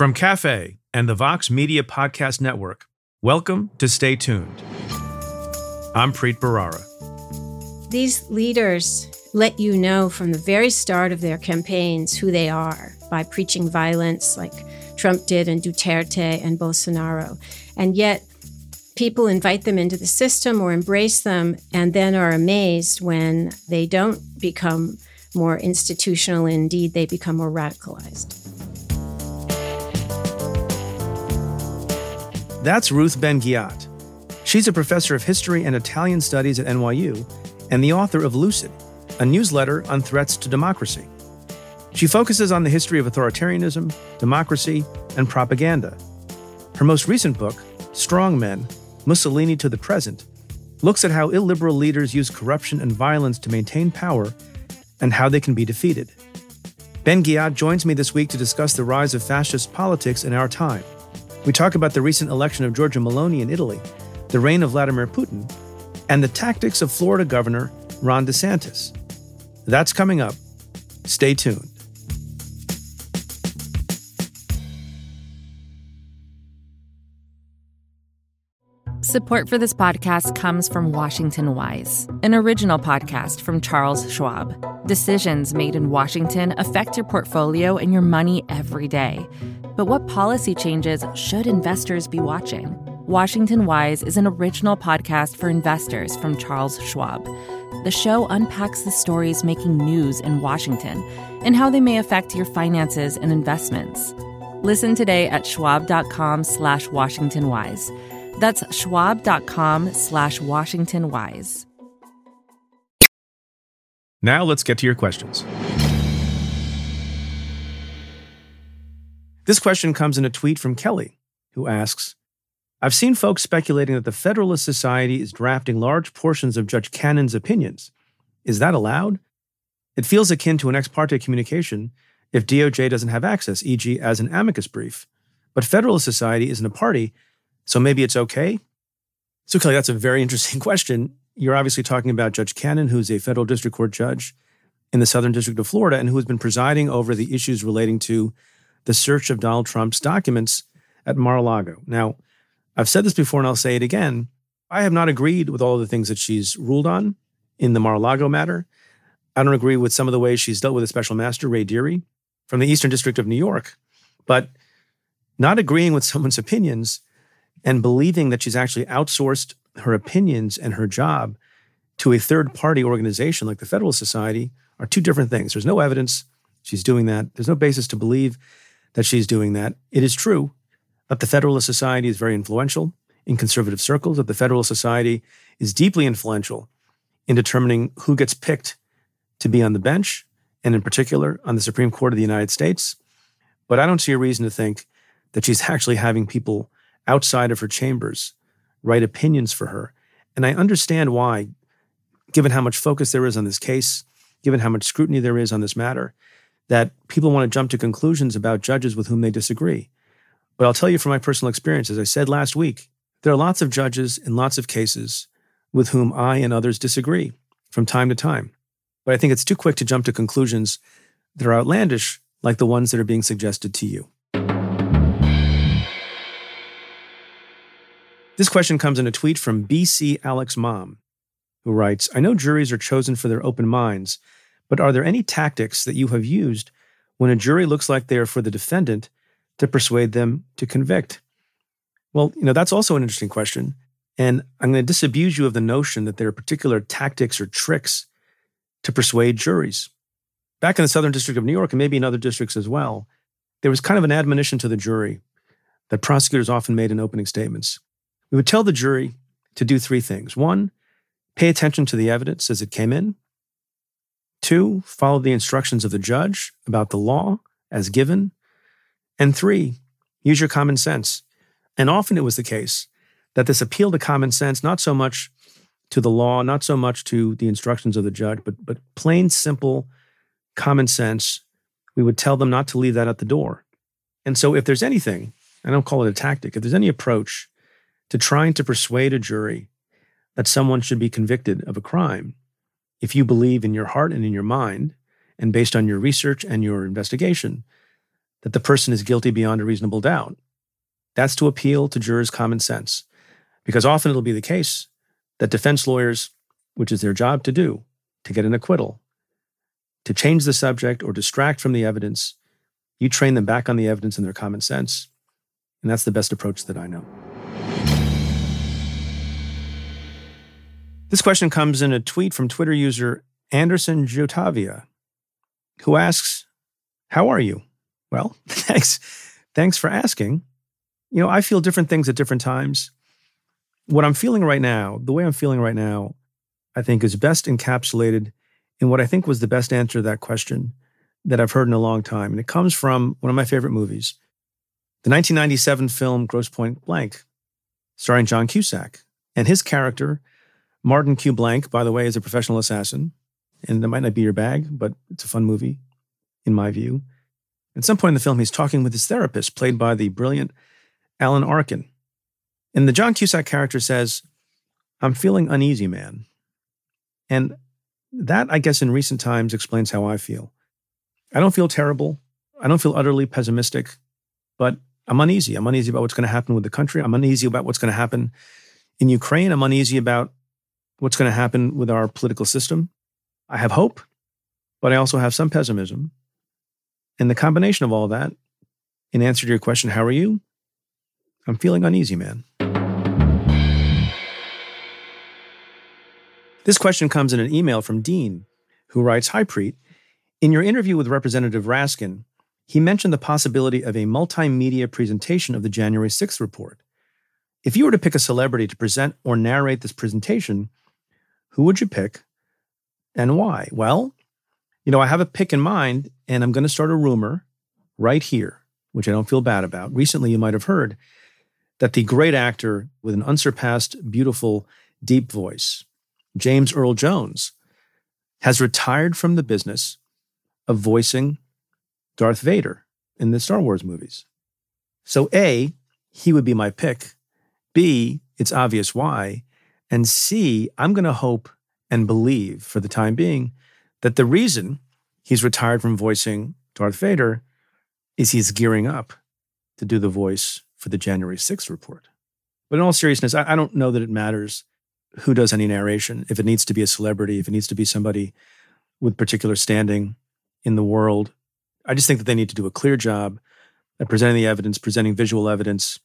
From Cafe and the Vox Media Podcast Network, welcome to Stay Tuned. I'm Preet Bharara. These leaders let you know from the very start of their campaigns who they are by preaching violence like Trump did and Duterte and Bolsonaro. And yet, people invite them into the system or embrace them and then are amazed when they don't become more institutional. Indeed, they become more radicalized. That's Ruth Ben-Ghiat. She's a professor of history and Italian studies at NYU and the author of Lucid, a newsletter on threats to democracy. She focuses on the history of authoritarianism, democracy, and propaganda. Her most recent book, Strong Men Mussolini to the Present, looks at how illiberal leaders use corruption and violence to maintain power and how they can be defeated. Ben-Ghiat joins me this week to discuss the rise of fascist politics in our time. We talk about the recent election of Giorgia Meloni in Italy, the reign of Vladimir Putin, and the tactics of Florida Governor Ron DeSantis. That's coming up. Stay tuned. Support for this podcast comes from Washington Wise, an original podcast from Charles Schwab. Decisions made in Washington affect your portfolio and your money every day. But what policy changes should investors be watching? Washington Wise is an original podcast for investors from Charles Schwab. The show unpacks the stories making news in Washington and how they may affect your finances and investments. Listen today at schwab.com slash washingtonwise. That's schwab.com slash washingtonwise. Now let's get to your questions. This question comes in a tweet from Kelly, who asks I've seen folks speculating that the Federalist Society is drafting large portions of Judge Cannon's opinions. Is that allowed? It feels akin to an ex parte communication if DOJ doesn't have access, e.g., as an amicus brief. But Federalist Society isn't a party, so maybe it's okay? So, Kelly, that's a very interesting question. You're obviously talking about Judge Cannon, who's a federal district court judge in the Southern District of Florida and who has been presiding over the issues relating to the search of Donald Trump's documents at Mar a Lago. Now, I've said this before and I'll say it again. I have not agreed with all the things that she's ruled on in the Mar a Lago matter. I don't agree with some of the ways she's dealt with a special master, Ray Dearie, from the Eastern District of New York. But not agreeing with someone's opinions and believing that she's actually outsourced her opinions and her job to a third party organization like the Federalist Society are two different things. There's no evidence she's doing that. There's no basis to believe that she's doing that. It is true that the Federalist Society is very influential in conservative circles, that the Federalist Society is deeply influential in determining who gets picked to be on the bench, and in particular on the Supreme Court of the United States. But I don't see a reason to think that she's actually having people outside of her chambers write opinions for her. And I understand why, given how much focus there is on this case, given how much scrutiny there is on this matter, that people want to jump to conclusions about judges with whom they disagree. But I'll tell you from my personal experience, as I said last week, there are lots of judges in lots of cases with whom I and others disagree from time to time. But I think it's too quick to jump to conclusions that are outlandish, like the ones that are being suggested to you. This question comes in a tweet from BC Alex Mom, who writes I know juries are chosen for their open minds, but are there any tactics that you have used when a jury looks like they are for the defendant to persuade them to convict? Well, you know, that's also an interesting question. And I'm going to disabuse you of the notion that there are particular tactics or tricks to persuade juries. Back in the Southern District of New York, and maybe in other districts as well, there was kind of an admonition to the jury that prosecutors often made in opening statements. We would tell the jury to do three things. One, pay attention to the evidence as it came in. Two, follow the instructions of the judge about the law as given. And three, use your common sense. And often it was the case that this appeal to common sense, not so much to the law, not so much to the instructions of the judge, but, but plain, simple common sense, we would tell them not to leave that at the door. And so if there's anything, I don't call it a tactic, if there's any approach to trying to persuade a jury that someone should be convicted of a crime, if you believe in your heart and in your mind, and based on your research and your investigation, that the person is guilty beyond a reasonable doubt. That's to appeal to jurors' common sense, because often it'll be the case that defense lawyers, which is their job to do, to get an acquittal, to change the subject or distract from the evidence, you train them back on the evidence and their common sense. And that's the best approach that I know. This question comes in a tweet from Twitter user Anderson Jotavia, who asks, How are you? Well, thanks. Thanks for asking. You know, I feel different things at different times. What I'm feeling right now, the way I'm feeling right now, I think is best encapsulated in what I think was the best answer to that question that I've heard in a long time. And it comes from one of my favorite movies, the 1997 film Grosse Pointe Blank, starring John Cusack. And his character, Martin Q. Blank, by the way, is a professional assassin. And that might not be your bag, but it's a fun movie, in my view. At some point in the film, he's talking with his therapist, played by the brilliant Alan Arkin. And the John Cusack character says, I'm feeling uneasy, man. And that, I guess, in recent times explains how I feel. I don't feel terrible. I don't feel utterly pessimistic, but I'm uneasy. I'm uneasy about what's going to happen with the country. I'm uneasy about what's going to happen in Ukraine. I'm uneasy about what's going to happen with our political system. I have hope, but I also have some pessimism. And the combination of all that, in answer to your question, how are you? I'm feeling uneasy, man. This question comes in an email from Dean, who writes Hi, Preet. In your interview with Representative Raskin, he mentioned the possibility of a multimedia presentation of the January 6th report. If you were to pick a celebrity to present or narrate this presentation, who would you pick and why? Well, you know, I have a pick in mind, and I'm going to start a rumor right here, which I don't feel bad about. Recently, you might have heard that the great actor with an unsurpassed, beautiful, deep voice, James Earl Jones, has retired from the business of voicing Darth Vader in the Star Wars movies. So, A, he would be my pick. B, it's obvious why. And C, I'm going to hope and believe for the time being that the reason he's retired from voicing Darth Vader is he's gearing up to do the voice for the January 6th report. But in all seriousness, I, I don't know that it matters who does any narration, if it needs to be a celebrity, if it needs to be somebody with particular standing in the world. I just think that they need to do a clear job at presenting the evidence, presenting visual evidence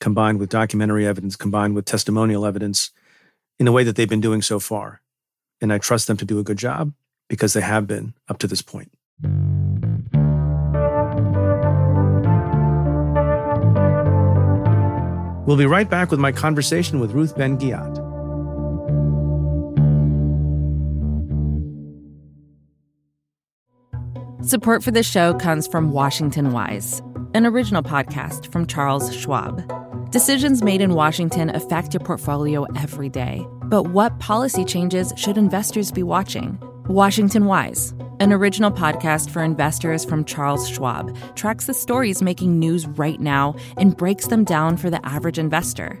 combined with documentary evidence, combined with testimonial evidence in the way that they've been doing so far. And I trust them to do a good job because they have been up to this point. We'll be right back with my conversation with Ruth Ben Ghiat. Support for the show comes from Washington Wise, an original podcast from Charles Schwab. Decisions made in Washington affect your portfolio every day. But what policy changes should investors be watching? Washington Wise, an original podcast for investors from Charles Schwab, tracks the stories making news right now and breaks them down for the average investor.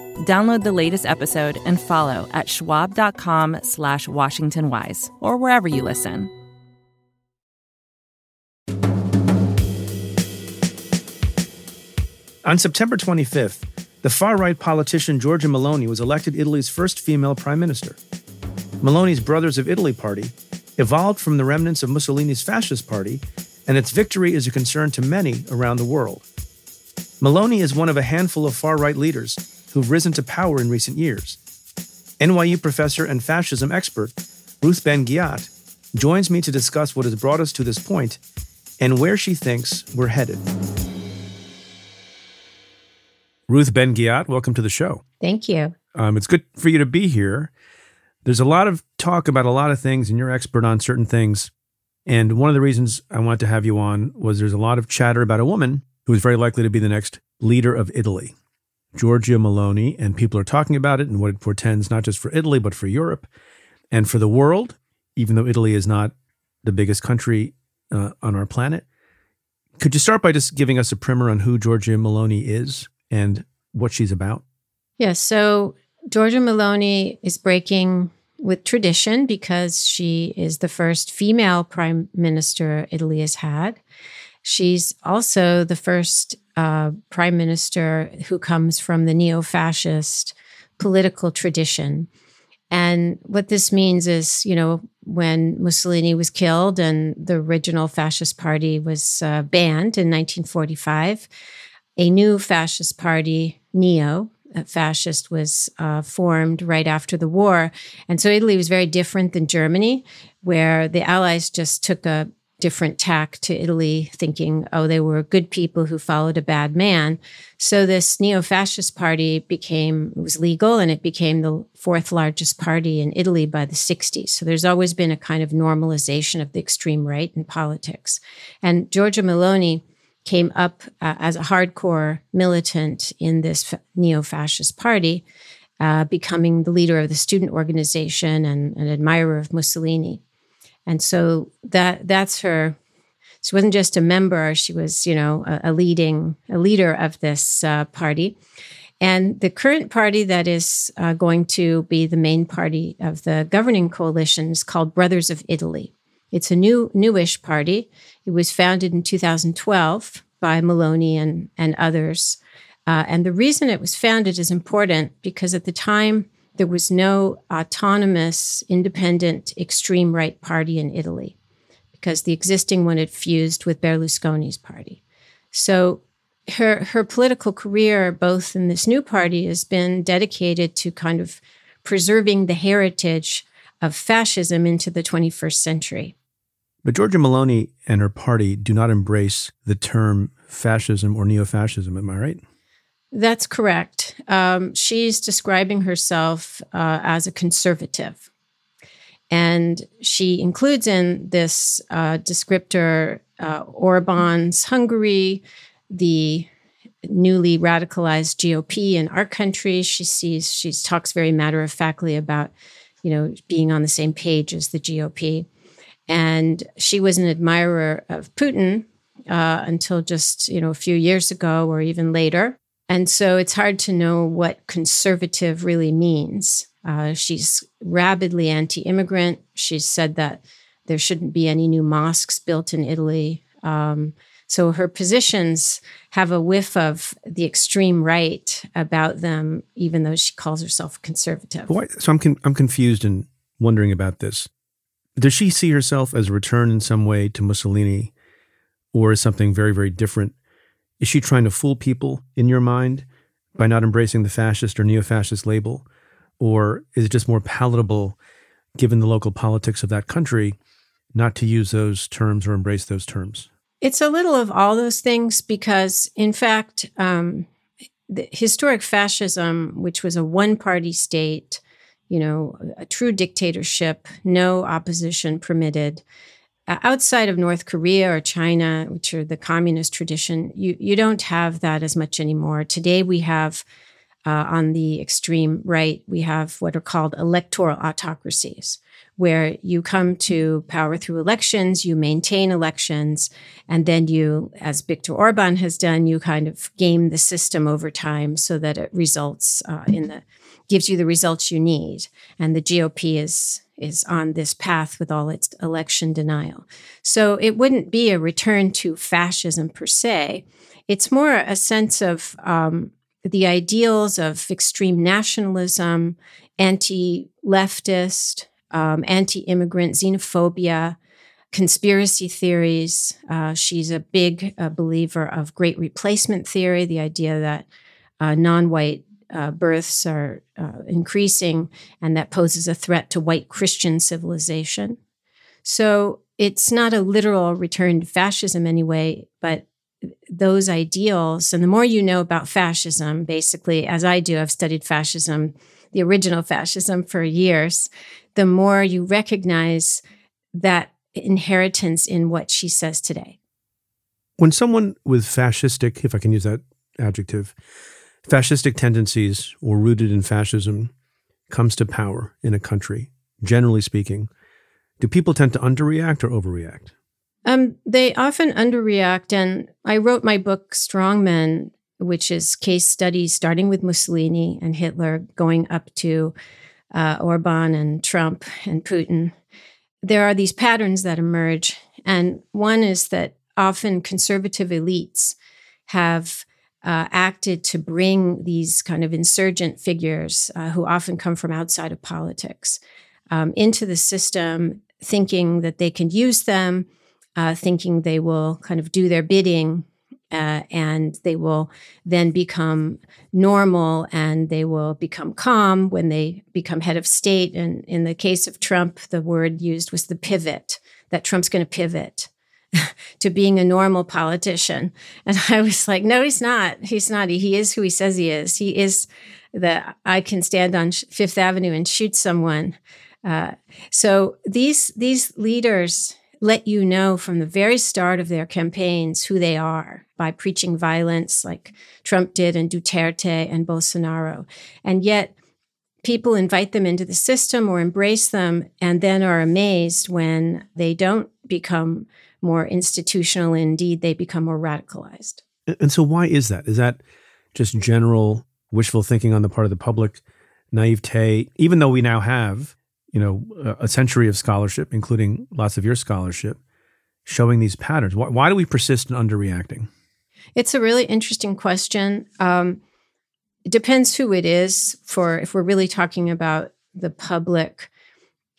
Download the latest episode and follow at schwab.com slash washingtonwise or wherever you listen. On September 25th, the far-right politician Giorgia Meloni was elected Italy's first female prime minister. Meloni's Brothers of Italy party evolved from the remnants of Mussolini's fascist party, and its victory is a concern to many around the world. Meloni is one of a handful of far-right leaders who've risen to power in recent years. NYU professor and fascism expert Ruth Ben Ghiat joins me to discuss what has brought us to this point and where she thinks we're headed. Ruth Ben Ghiat, welcome to the show. Thank you. Um, it's good for you to be here. There's a lot of talk about a lot of things, and you're expert on certain things. And one of the reasons I wanted to have you on was there's a lot of chatter about a woman who is very likely to be the next leader of Italy. Giorgia Meloni, and people are talking about it and what it portends not just for Italy, but for Europe and for the world, even though Italy is not the biggest country uh, on our planet. Could you start by just giving us a primer on who Giorgia Meloni is and what she's about? Yes. so Giorgia Meloni is breaking with tradition because she is the first female prime minister Italy has had. She's also the first uh, prime minister who comes from the neo fascist political tradition. And what this means is, you know, when Mussolini was killed and the original fascist party was uh, banned in 1945, a new fascist party, Neo, fascist, was uh, formed right after the war. And so Italy was very different than Germany, where the Allies just took a different tack to Italy, thinking, oh, they were good people who followed a bad man. So this neo fascist party became, was legal and it became the fourth largest party in Italy by the 60s. So there's always been a kind of normalization of the extreme right in politics. And Giorgia Meloni came up uh, as a hardcore militant in this neo fascist party. Uh, becoming the leader of the student organization and an admirer of Mussolini. And so that that's her. She wasn't just a member; she was, you know, a, a leading a leader of this uh, party. And the current party that is uh, going to be the main party of the governing coalition is called Brothers of Italy. It's a new newish party. It was founded in 2012 by Meloni and, and others. Uh, and the reason it was founded is important because at the time there was no autonomous, independent, extreme right party in Italy because the existing one had fused with Berlusconi's party. So her her political career, both in this new party, has been dedicated to kind of preserving the heritage of fascism into the 21st century. But Giorgia Meloni and her party do not embrace the term fascism or neo fascism, am I right? That's correct. Um, she's describing herself uh, as a conservative. And she includes in this uh, descriptor uh, Orban's Hungary, the newly radicalized GOP in our country. She sees, she talks very matter of factly about, you know, being on the same page as the GOP. And she was an admirer of Putin uh, until just, you know, a few years ago or even later. And so it's hard to know what conservative really means. Uh, she's rabidly anti immigrant. She's said that there shouldn't be any new mosques built in Italy. Um, so her positions have a whiff of the extreme right about them, even though she calls herself conservative. So I'm, con- I'm confused and wondering about this. Does she see herself as a return in some way to Mussolini or as something very, very different is she trying to fool people in your mind by not embracing the fascist or neo fascist label? Or is it just more palatable, given the local politics of that country, not to use those terms or embrace those terms? It's a little of all those things because, in fact, um, historic fascism, which was a one party state, you know, a true dictatorship, no opposition permitted, outside of North Korea or China, which are the communist tradition, you, you don't have that as much anymore. Today, we have uh, on the extreme right, we have what are called electoral autocracies, where you come to power through elections, you maintain elections, and then you, as Viktor Orban has done, you kind of game the system over time so that it results uh, in the gives you the results you need. And the GOP is is on this path with all its election denial. So it wouldn't be a return to fascism per se. It's more a sense of um, the ideals of extreme nationalism, anti leftist, um, anti immigrant xenophobia, conspiracy theories. Uh, she's a big uh, believer of great replacement theory, the idea that uh, non white uh, births are uh, increasing, and that poses a threat to white Christian civilization. So it's not a literal return to fascism anyway, but those ideals, and the more you know about fascism, basically, as I do, I've studied fascism, the original fascism for years, the more you recognize that inheritance in what she says today. When someone with fascistic, if I can use that adjective, fascistic tendencies or rooted in fascism comes to power in a country, generally speaking, do people tend to underreact or overreact? Um, they often underreact. And I wrote my book, Strong Men, which is case studies starting with Mussolini and Hitler, going up to uh, Orban and Trump and Putin. There are these patterns that emerge. And one is that often conservative elites have uh, acted to bring these kind of insurgent figures uh, who often come from outside of politics um, into the system, thinking that they can use them, uh, thinking they will kind of do their bidding. Uh, and they will then become normal and they will become calm when they become head of state. And in the case of Trump, the word used was the pivot, that Trump's going to pivot to being a normal politician. And I was like, no, he's not. He's not. He is who he says he is. He is that I can stand on Fifth Avenue and shoot someone. Uh, so these these leaders let you know from the very start of their campaigns who they are by preaching violence, like Trump did and Duterte and Bolsonaro, and yet people invite them into the system or embrace them, and then are amazed when they don't become more institutional. Indeed, they become more radicalized. And so, why is that? Is that just general wishful thinking on the part of the public, naivete? Even though we now have, you know, a century of scholarship, including lots of your scholarship, showing these patterns. Why, why do we persist in underreacting? It's a really interesting question. Um, it depends who it is. For if we're really talking about the public,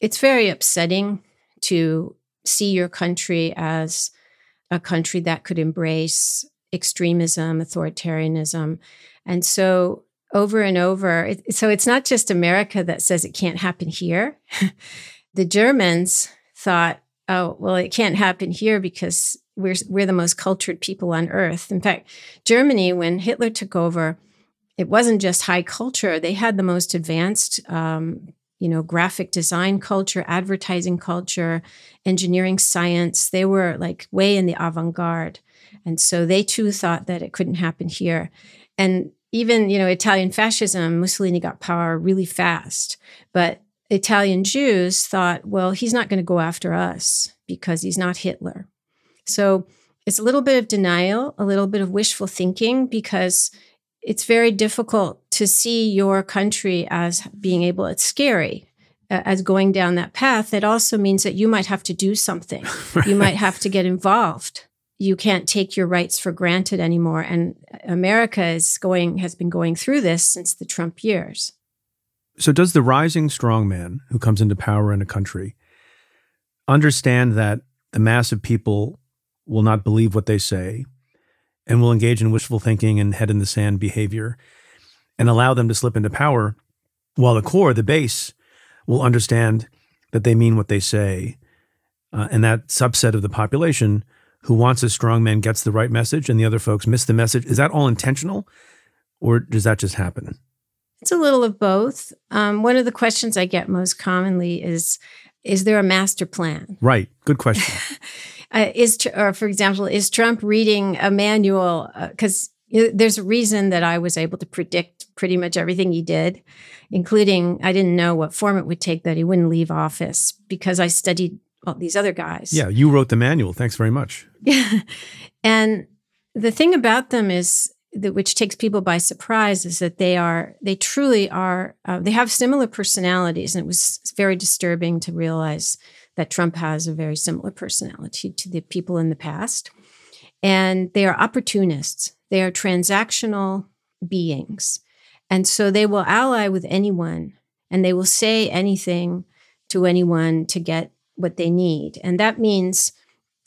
it's very upsetting to see your country as a country that could embrace extremism, authoritarianism. And so over and over, it, so it's not just America that says it can't happen here. the Germans thought, oh, well, it can't happen here because we're, we're the most cultured people on earth. In fact, Germany, when Hitler took over, it wasn't just high culture. They had the most advanced um, you know, graphic design culture, advertising culture, engineering science. They were like way in the avant garde. And so they too thought that it couldn't happen here. And even, you know, Italian fascism, Mussolini got power really fast. But Italian Jews thought, well, he's not going to go after us because he's not Hitler. So it's a little bit of denial, a little bit of wishful thinking because it's very difficult to see your country as being able, it's scary as going down that path. It also means that you might have to do something, right. you might have to get involved. You can't take your rights for granted anymore. And America is going, has been going through this since the Trump years. So, does the rising strongman who comes into power in a country understand that the mass of people will not believe what they say, and will engage in wishful thinking and head in the sand behavior and allow them to slip into power, while the core, the base, will understand that they mean what they say. Uh, and that subset of the population who wants a strong man gets the right message and the other folks miss the message. Is that all intentional or does that just happen? It's a little of both. Um, one of the questions I get most commonly is Is there a master plan? Right. Good question. uh, is or for example is trump reading a manual because uh, there's a reason that i was able to predict pretty much everything he did including i didn't know what form it would take that he wouldn't leave office because i studied all these other guys. Yeah you wrote the manual. Thanks very much. Yeah and the thing about them is that which takes people by surprise is that they are they truly are uh, they have similar personalities and it was very disturbing to realize that Trump has a very similar personality to the people in the past. And they are opportunists, they are transactional beings. And so they will ally with anyone and they will say anything to anyone to get what they need. And that means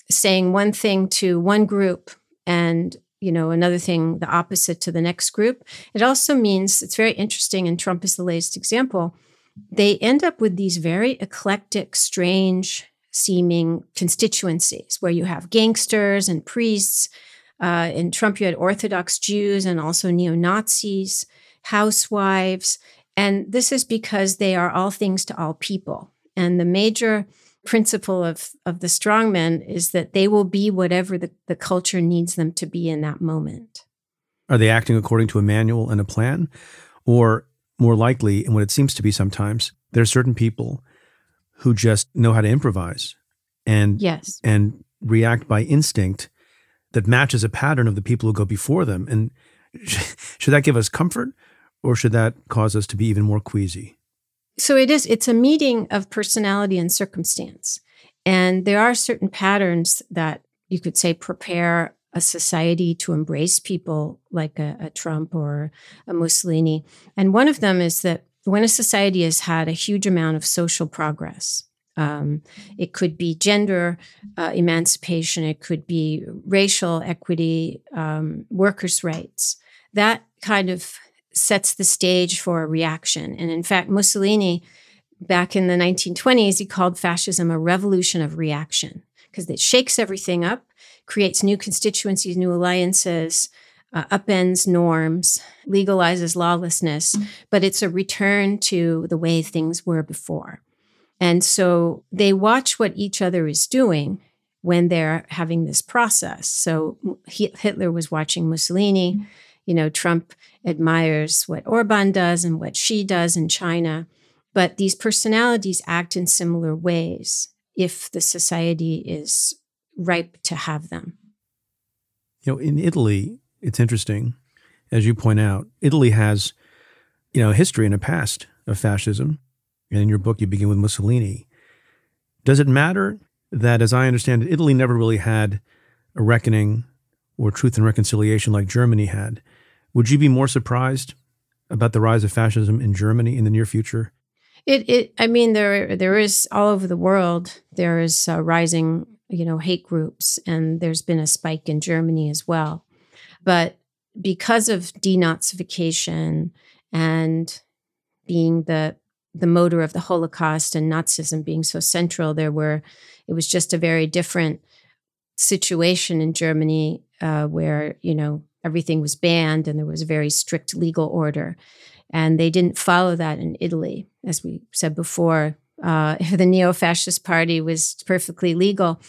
saying one thing to one group and you know another thing the opposite to the next group it also means it's very interesting and trump is the latest example they end up with these very eclectic, strange seeming constituencies where you have gangsters and priests. Uh, in Trump, you had Orthodox Jews and also neo Nazis, housewives. And this is because they are all things to all people. And the major principle of, of the strongmen is that they will be whatever the, the culture needs them to be in that moment. Are they acting according to a manual and a plan? Or more likely, and what it seems to be sometimes, there are certain people who just know how to improvise and yes. and react by instinct that matches a pattern of the people who go before them. And should that give us comfort or should that cause us to be even more queasy? So it is, it's a meeting of personality and circumstance. And there are certain patterns that you could say prepare a society to embrace people like a, a, Trump or a Mussolini. And one of them is that when a society has had a huge amount of social progress, um, it could be gender uh, emancipation, it could be racial equity, um, workers' rights. That kind of sets the stage for a reaction. And in fact, Mussolini, back in the 1920s, he called fascism a revolution of reaction because it shakes everything up, creates new constituencies, new alliances, uh, upends norms, legalizes lawlessness, but it's a return to the way things were before. And so they watch what each other is doing when they're having this process. So Hitler was watching Mussolini. You know, Trump admires what Orban does and what Xi does in China. But these personalities act in similar ways if the society is ripe to have them. You know, in Italy, it's interesting, as you point out, Italy has, you know, a history and a past of fascism. And in your book, you begin with Mussolini. Does it matter that, as I understand it, Italy never really had a reckoning or truth and reconciliation like Germany had? Would you be more surprised about the rise of fascism in Germany in the near future? It, it I mean, there there is all over the world. There is uh, rising, you know, hate groups, and there's been a spike in Germany as well. But because of denazification and being the the motor of the Holocaust and Nazism being so central, there were it was just a very different situation in Germany uh, where you know everything was banned and there was a very strict legal order, and they didn't follow that in Italy, as we said before. Uh, the neo-fascist party was perfectly legal,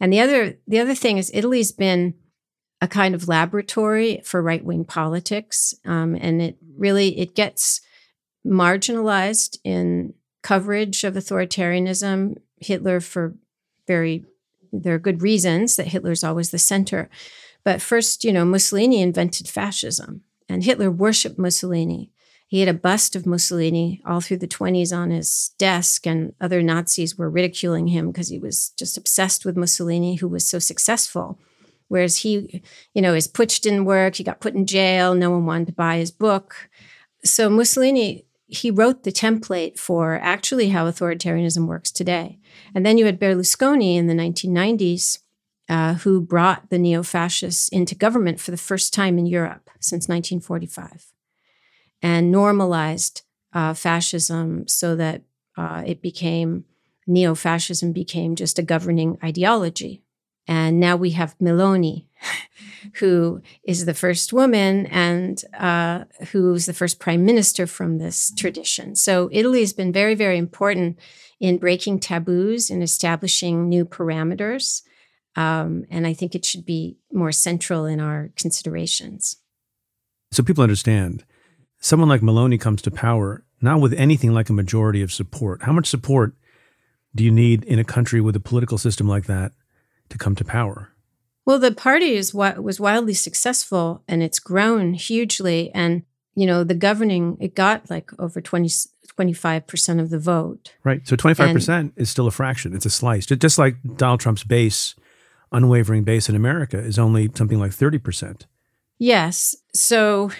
and the other the other thing is Italy's been a kind of laboratory for right-wing politics, um, and it really it gets marginalized in coverage of authoritarianism. Hitler, for very, there are good reasons that Hitler's always the center. But first, you know, Mussolini invented fascism, and Hitler worshiped Mussolini. He had a bust of Mussolini all through the 20s on his desk, and other Nazis were ridiculing him because he was just obsessed with Mussolini, who was so successful. Whereas he, you know, his putsch didn't work, he got put in jail, no one wanted to buy his book. So Mussolini he wrote the template for actually how authoritarianism works today. And then you had Berlusconi in the 1990s, uh, who brought the neo fascists into government for the first time in Europe since 1945 and normalized uh, fascism so that uh, it became neo fascism became just a governing ideology. And now we have Meloni, who is the first woman and uh, who's the first prime minister from this tradition. So Italy has been very, very important in breaking taboos and establishing new parameters. Um, and I think it should be more central in our considerations. So people understand someone like Meloni comes to power not with anything like a majority of support. How much support do you need in a country with a political system like that to come to power? Well, the party is what was wildly successful and it's grown hugely. And, you know, the governing, it got like over 20, 25% of the vote. Right. So 25% and, is still a fraction. It's a slice. Just like Donald Trump's base, unwavering base in America is only something like 30%. Yes. So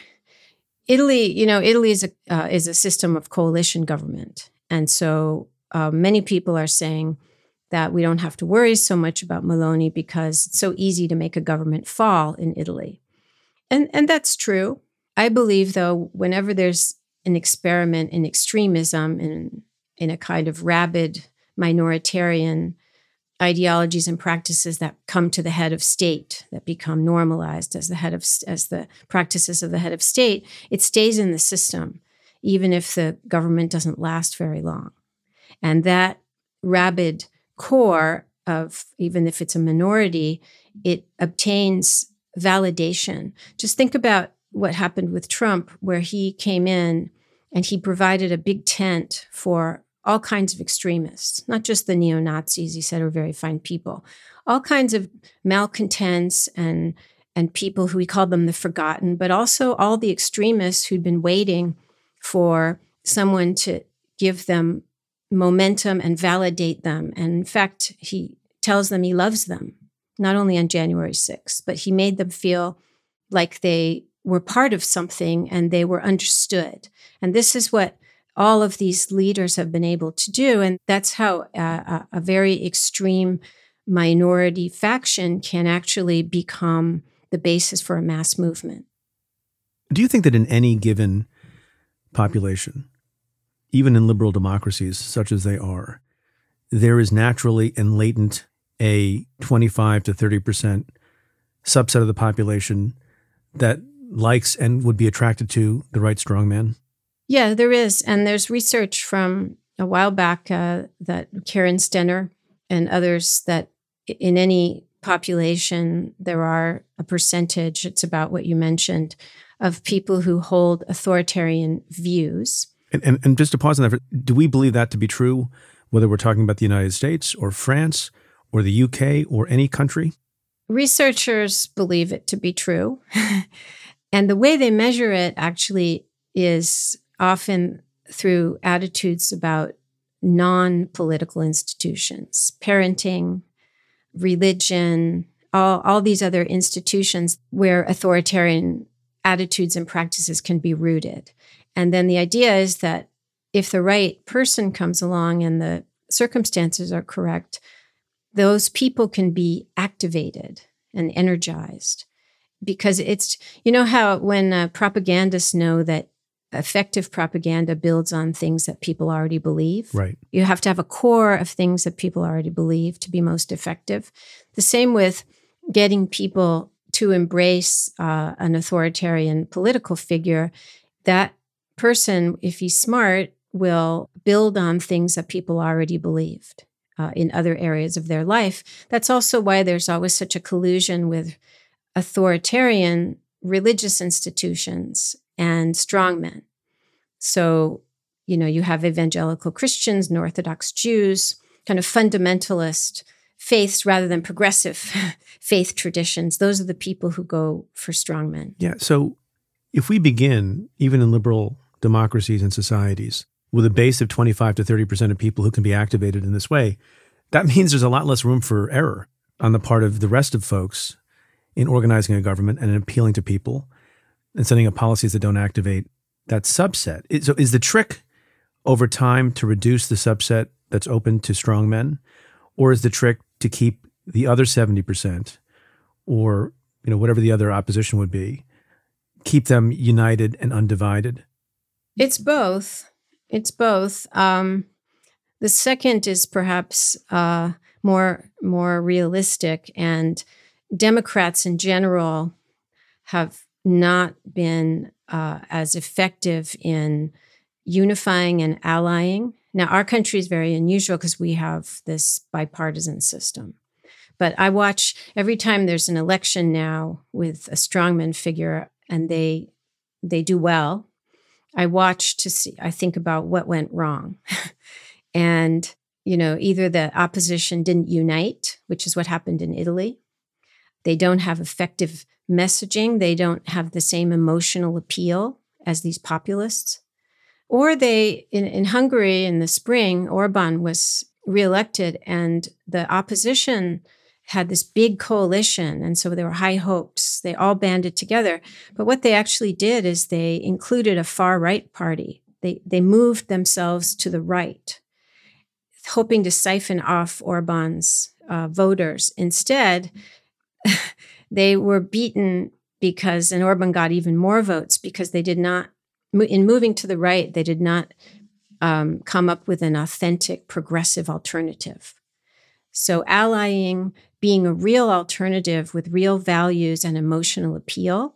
Italy, you know, Italy is a, uh, is a system of coalition government. And so uh, many people are saying, that we don't have to worry so much about Meloni because it's so easy to make a government fall in Italy. And, and that's true. I believe, though, whenever there's an experiment in extremism, in, in a kind of rabid minoritarian ideologies and practices that come to the head of state, that become normalized as the head of as the practices of the head of state, it stays in the system, even if the government doesn't last very long. And that rabid core of even if it's a minority, it obtains validation. Just think about what happened with Trump, where he came in and he provided a big tent for all kinds of extremists, not just the neo Nazis, he said are very fine people, all kinds of malcontents and and people who he called them the forgotten, but also all the extremists who'd been waiting for someone to give them momentum and validate them. And in fact, he tells them he loves them, not only on January 6th, but he made them feel like they were part of something and they were understood. And this is what all of these leaders have been able to do. And that's how a, a very extreme minority faction can actually become the basis for a mass movement. Do you think that in any given population, even in liberal democracies such as they are, there is naturally and latent a 25 to 30% subset of the population that likes and would be attracted to the right strongman? Yeah, there is. And there's research from a while back uh, that Karen Stenner and others that in any population, there are a percentage, it's about what you mentioned, of people who hold authoritarian views. And, and, and just to pause on that, do we believe that to be true, whether we're talking about the United States or France or the UK or any country? Researchers believe it to be true. and the way they measure it actually is often through attitudes about non political institutions, parenting, religion, all, all these other institutions where authoritarian attitudes and practices can be rooted. And then the idea is that if the right person comes along and the circumstances are correct, those people can be activated and energized. Because it's, you know, how when uh, propagandists know that effective propaganda builds on things that people already believe. Right. You have to have a core of things that people already believe to be most effective. The same with getting people to embrace uh, an authoritarian political figure. That person, if he's smart, will build on things that people already believed uh, in other areas of their life. That's also why there's always such a collusion with authoritarian religious institutions and strongmen. So, you know, you have evangelical Christians and Orthodox Jews, kind of fundamentalist faiths rather than progressive faith traditions. Those are the people who go for strongmen. Yeah. So if we begin, even in liberal democracies and societies, with a base of 25 to 30% of people who can be activated in this way, that means there's a lot less room for error on the part of the rest of folks in organizing a government and appealing to people and setting up policies that don't activate that subset. So is the trick over time to reduce the subset that's open to strong men, or is the trick to keep the other 70% or you know whatever the other opposition would be, keep them united and undivided? It's both. It's both. Um, the second is perhaps uh, more more realistic, and Democrats in general have not been uh, as effective in unifying and allying. Now, our country is very unusual because we have this bipartisan system. But I watch every time there's an election now with a strongman figure and they they do well. I watch to see, I think about what went wrong. and, you know, either the opposition didn't unite, which is what happened in Italy. They don't have effective messaging. They don't have the same emotional appeal as these populists. Or they, in, in Hungary in the spring, Orban was reelected and the opposition had this big coalition. And so there were high hopes. They all banded together. But what they actually did is they included a far right party. They, they moved themselves to the right, hoping to siphon off Orban's uh, voters. Instead, they were beaten because, and Orban got even more votes because they did not, in moving to the right, they did not um, come up with an authentic progressive alternative. So, allying, being a real alternative with real values and emotional appeal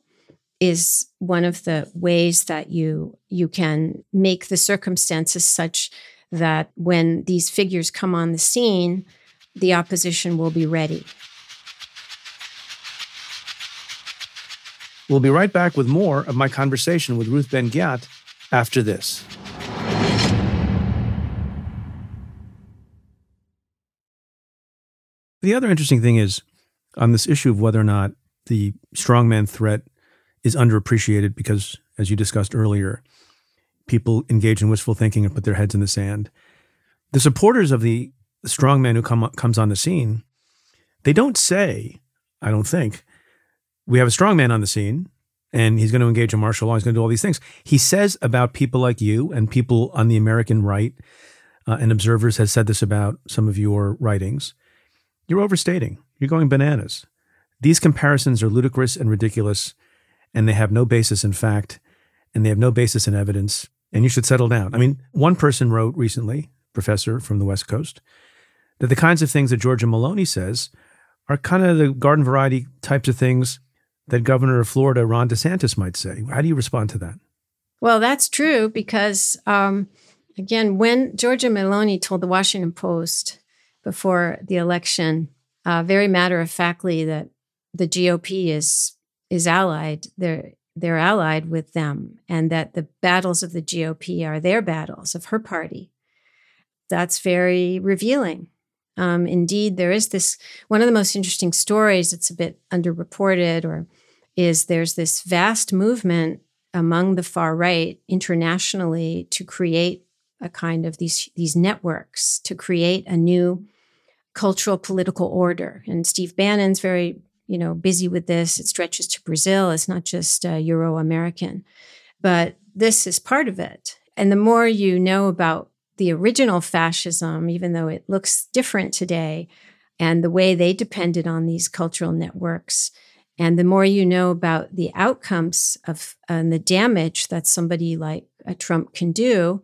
is one of the ways that you you can make the circumstances such that when these figures come on the scene the opposition will be ready. We'll be right back with more of my conversation with Ruth Ben-Ghiat after this. The other interesting thing is on this issue of whether or not the strongman threat is underappreciated because, as you discussed earlier, people engage in wishful thinking and put their heads in the sand. The supporters of the strongman who come, comes on the scene, they don't say, I don't think, we have a strongman on the scene and he's going to engage in martial law. He's going to do all these things. He says about people like you and people on the American right, uh, and observers has said this about some of your writings. You're overstating. You're going bananas. These comparisons are ludicrous and ridiculous, and they have no basis in fact, and they have no basis in evidence, and you should settle down. I mean, one person wrote recently, professor from the West Coast, that the kinds of things that Giorgia Meloni says are kind of the garden variety types of things that Governor of Florida, Ron DeSantis, might say. How do you respond to that? Well, that's true because, um, again, when Giorgia Meloni told the Washington Post before the election, uh, very matter of factly, that the GOP is is allied. They're they're allied with them, and that the battles of the GOP are their battles of her party. That's very revealing. Um, indeed, there is this one of the most interesting stories. It's a bit underreported, or is there's this vast movement among the far right internationally to create a kind of these these networks to create a new cultural political order. And Steve Bannon's very you know busy with this. It stretches to Brazil. It's not just uh, Euro American, but this is part of it. And the more you know about the original fascism, even though it looks different today, and the way they depended on these cultural networks, and the more you know about the outcomes of and the damage that somebody like a Trump can do,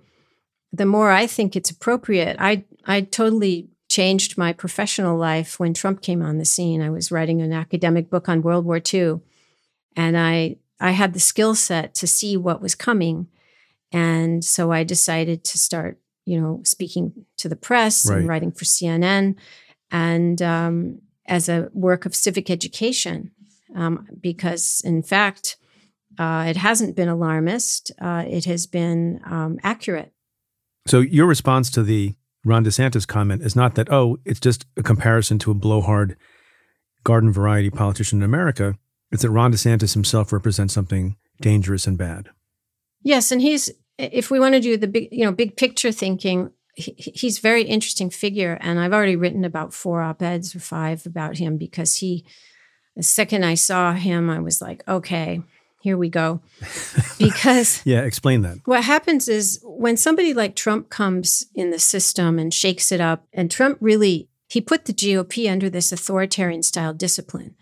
the more I think it's appropriate. I I totally changed my professional life when Trump came on the scene. I was writing an academic book on World War II, and I I had the skill set to see what was coming, and so I decided to start, you know, speaking to the press right. and writing for CNN, and um, as a work of civic education um, because, in fact, uh, it hasn't been alarmist. Uh, it has been um, accurate. So, your response to the Ron DeSantis comment is not that, oh, it's just a comparison to a blowhard garden variety politician in America. It's that Ron DeSantis himself represents something dangerous and bad. Yes, and he's if we want to do the big, you know, big picture thinking, he, he's very interesting figure, and I've already written about four op-eds or five about him because he the second I saw him, I was like, okay, here we go. Because yeah, explain that. What happens is when somebody like Trump comes in the system and shakes it up, and Trump really he put the GOP under this authoritarian style discipline.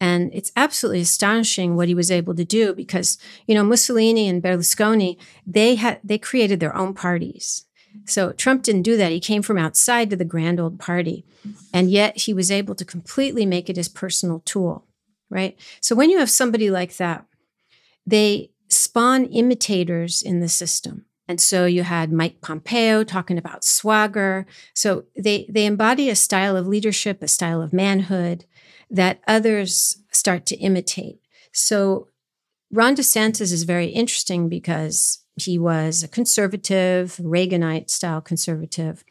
And it's absolutely astonishing what he was able to do because, you know, Mussolini and Berlusconi, they had they created their own parties. So Trump didn't do that. He came from outside to the grand old party. And yet he was able to completely make it his personal tool, right? So when you have somebody like that, they spawn imitators in the system. And so you had Mike Pompeo talking about swagger. So they they embody a style of leadership, a style of manhood that others start to imitate. So Ron DeSantis is very interesting because he was a conservative, Reaganite style conservative.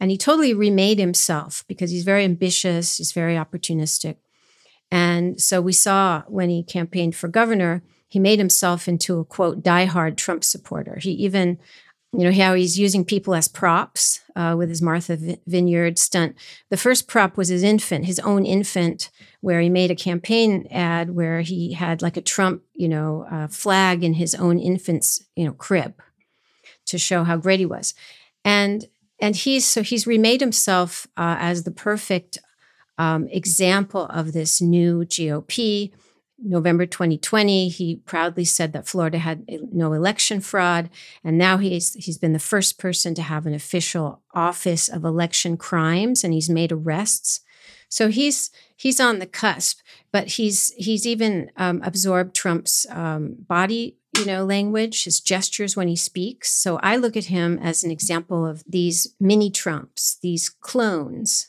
And he totally remade himself because he's very ambitious, he's very opportunistic. And so we saw when he campaigned for governor, he made himself into a quote, diehard Trump supporter. He even, you know, how he's using people as props uh, with his Martha Vineyard stunt. The first prop was his infant, his own infant, where he made a campaign ad where he had like a Trump, you know, uh, flag in his own infant's, you know, crib to show how great he was. And and he's so he's remade himself uh, as the perfect um, example of this new GOP. November 2020, he proudly said that Florida had no election fraud, and now he's he's been the first person to have an official office of election crimes, and he's made arrests. So he's he's on the cusp, but he's he's even um, absorbed Trump's um, body, you know, language, his gestures when he speaks. So I look at him as an example of these mini Trumps, these clones,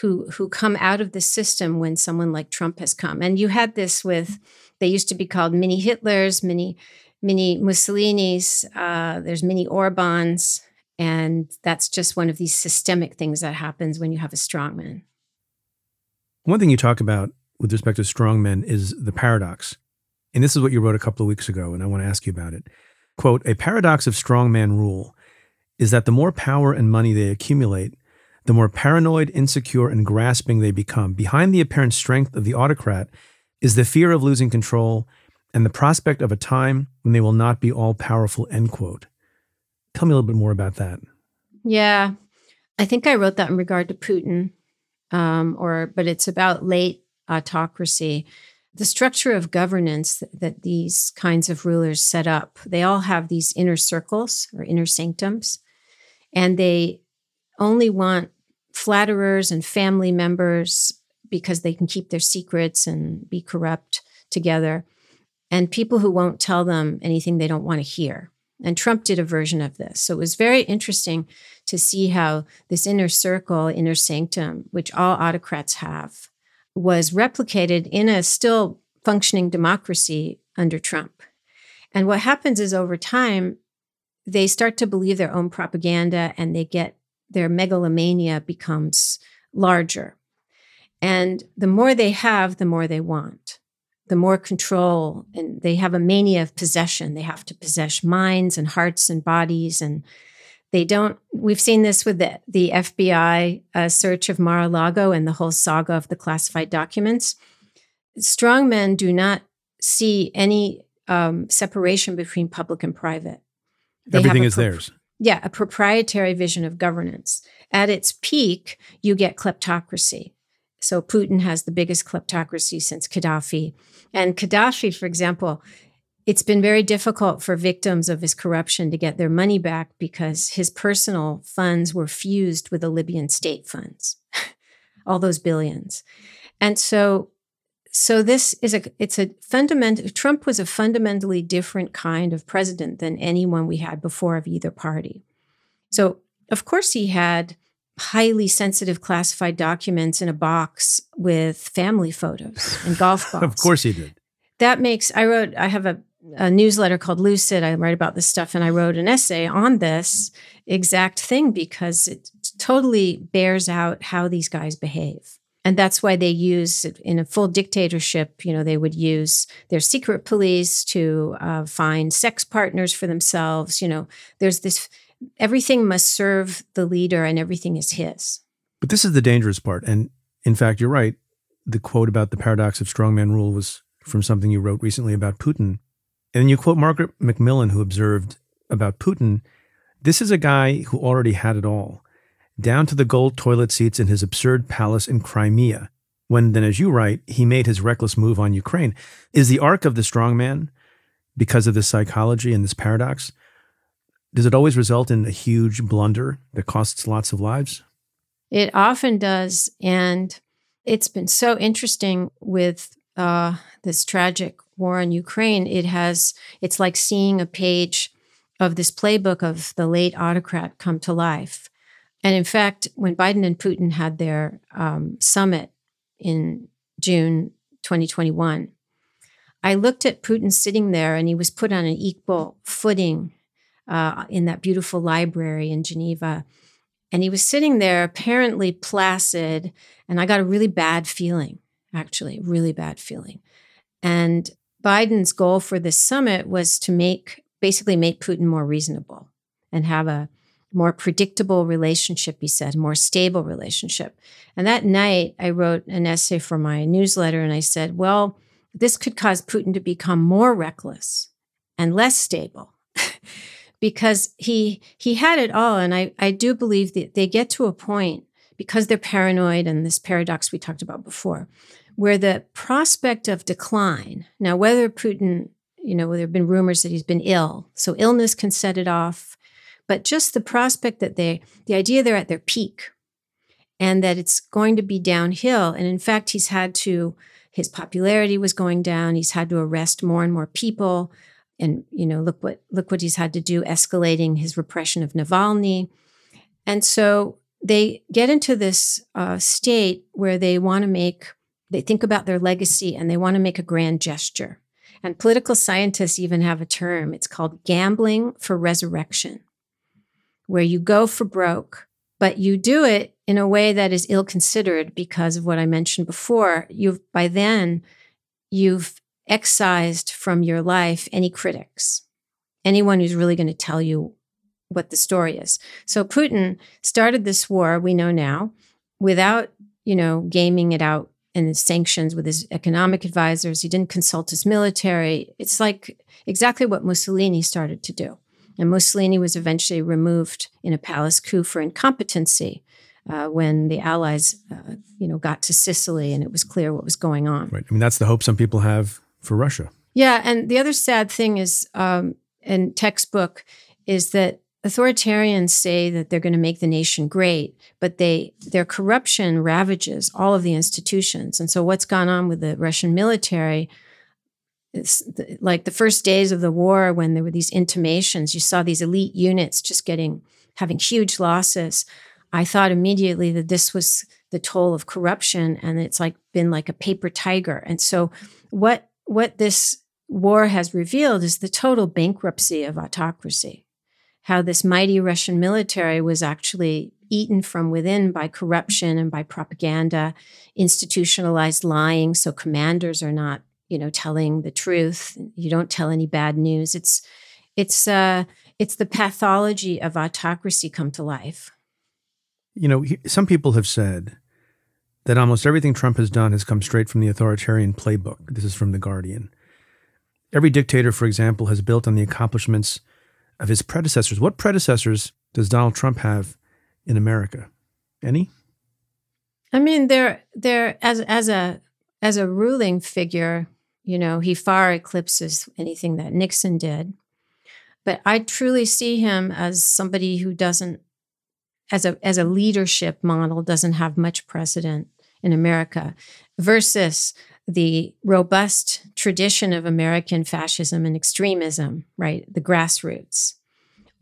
who who come out of the system when someone like Trump has come. And you had this with they used to be called mini Hitlers, mini mini Mussolinis. Uh, there's mini Orbans, and that's just one of these systemic things that happens when you have a strongman. One thing you talk about with respect to strongmen is the paradox. And this is what you wrote a couple of weeks ago, and I want to ask you about it. Quote A paradox of strongman rule is that the more power and money they accumulate, the more paranoid, insecure, and grasping they become. Behind the apparent strength of the autocrat is the fear of losing control and the prospect of a time when they will not be all powerful, end quote. Tell me a little bit more about that. Yeah. I think I wrote that in regard to Putin, um, or but it's about late autocracy. The structure of governance that, that these kinds of rulers set up, they all have these inner circles or inner sanctums, and they only want flatterers and family members because they can keep their secrets and be corrupt together, and people who won't tell them anything they don't want to hear. And Trump did a version of this. So it was very interesting to see how this inner circle, inner sanctum, which all autocrats have, was replicated in a still functioning democracy under Trump. And what happens is over time, they start to believe their own propaganda and they get their megalomania becomes larger. And the more they have, the more they want, the more control. And they have a mania of possession. They have to possess minds and hearts and bodies. And they don't, we've seen this with the, the FBI uh, search of Mar a Lago and the whole saga of the classified documents. Strong men do not see any um, separation between public and private. They Everything is pro- theirs. Yeah, a proprietary vision of governance. At its peak, you get kleptocracy. So Putin has the biggest kleptocracy since Gaddafi. And Gaddafi, for example, it's been very difficult for victims of his corruption to get their money back because his personal funds were fused with the Libyan state funds, all those billions. And so so this is a it's a fundamental Trump was a fundamentally different kind of president than anyone we had before of either party. So of course he had highly sensitive classified documents in a box with family photos and golf balls. of course he did. That makes I wrote I have a, a newsletter called Lucid. I write about this stuff and I wrote an essay on this exact thing because it totally bears out how these guys behave. And that's why they use in a full dictatorship, you know, they would use their secret police to uh, find sex partners for themselves. You know, there's this everything must serve the leader and everything is his. But this is the dangerous part. And in fact, you're right. The quote about the paradox of strongman rule was from something you wrote recently about Putin. And then you quote Margaret Macmillan, who observed about Putin this is a guy who already had it all down to the gold toilet seats in his absurd palace in Crimea, when then, as you write, he made his reckless move on Ukraine. Is the arc of the strongman, because of this psychology and this paradox, does it always result in a huge blunder that costs lots of lives? It often does. And it's been so interesting with uh, this tragic war in Ukraine. It has, it's like seeing a page of this playbook of the late autocrat come to life. And in fact, when Biden and Putin had their um, summit in June 2021, I looked at Putin sitting there and he was put on an equal footing uh, in that beautiful library in Geneva. And he was sitting there apparently placid. And I got a really bad feeling, actually, really bad feeling. And Biden's goal for this summit was to make basically make Putin more reasonable and have a more predictable relationship, he said, more stable relationship. And that night, I wrote an essay for my newsletter and I said, well, this could cause Putin to become more reckless and less stable. because he he had it all and I, I do believe that they get to a point because they're paranoid and this paradox we talked about before where the prospect of decline now whether putin you know there have been rumors that he's been ill so illness can set it off but just the prospect that they, the idea they're at their peak and that it's going to be downhill. And in fact, he's had to, his popularity was going down. He's had to arrest more and more people. And, you know, look what, look what he's had to do, escalating his repression of Navalny. And so they get into this uh, state where they want to make, they think about their legacy and they want to make a grand gesture. And political scientists even have a term. It's called gambling for resurrection, where you go for broke, but you do it in a way that is ill considered because of what I mentioned before. You've, by then, you've excised from your life any critics, anyone who's really going to tell you what the story is. So Putin started this war, we know now, without, you know, gaming it out and sanctions with his economic advisors. He didn't consult his military. It's like exactly what Mussolini started to do. And Mussolini was eventually removed in a palace coup for incompetency uh, when the Allies, uh, you know, got to Sicily and it was clear what was going on. Right. I mean, that's the hope some people have for Russia. Yeah, and the other sad thing is, um, in textbook, is that authoritarians say that they're going to make the nation great, but they their corruption ravages all of the institutions. And so, what's gone on with the Russian military? Like the first days of the war, when there were these intimations, you saw these elite units just getting having huge losses. I thought immediately that this was the toll of corruption, and it's like been like a paper tiger. And so, what what this war has revealed is the total bankruptcy of autocracy how this mighty Russian military was actually eaten from within by corruption and by propaganda, institutionalized lying. So commanders are not, you know, telling the truth. You don't tell any bad news. It's, it's, uh, it's the pathology of autocracy come to life. You know, some people have said that almost everything Trump has done has come straight from the authoritarian playbook. This is from The Guardian. Every dictator, for example, has built on the accomplishments of his predecessors. What predecessors does Donald Trump have in America? Any? I mean, they're they're as as a as a ruling figure, you know, he far eclipses anything that Nixon did. But I truly see him as somebody who doesn't as a as a leadership model doesn't have much precedent in America versus the robust tradition of American fascism and extremism, right? The grassroots,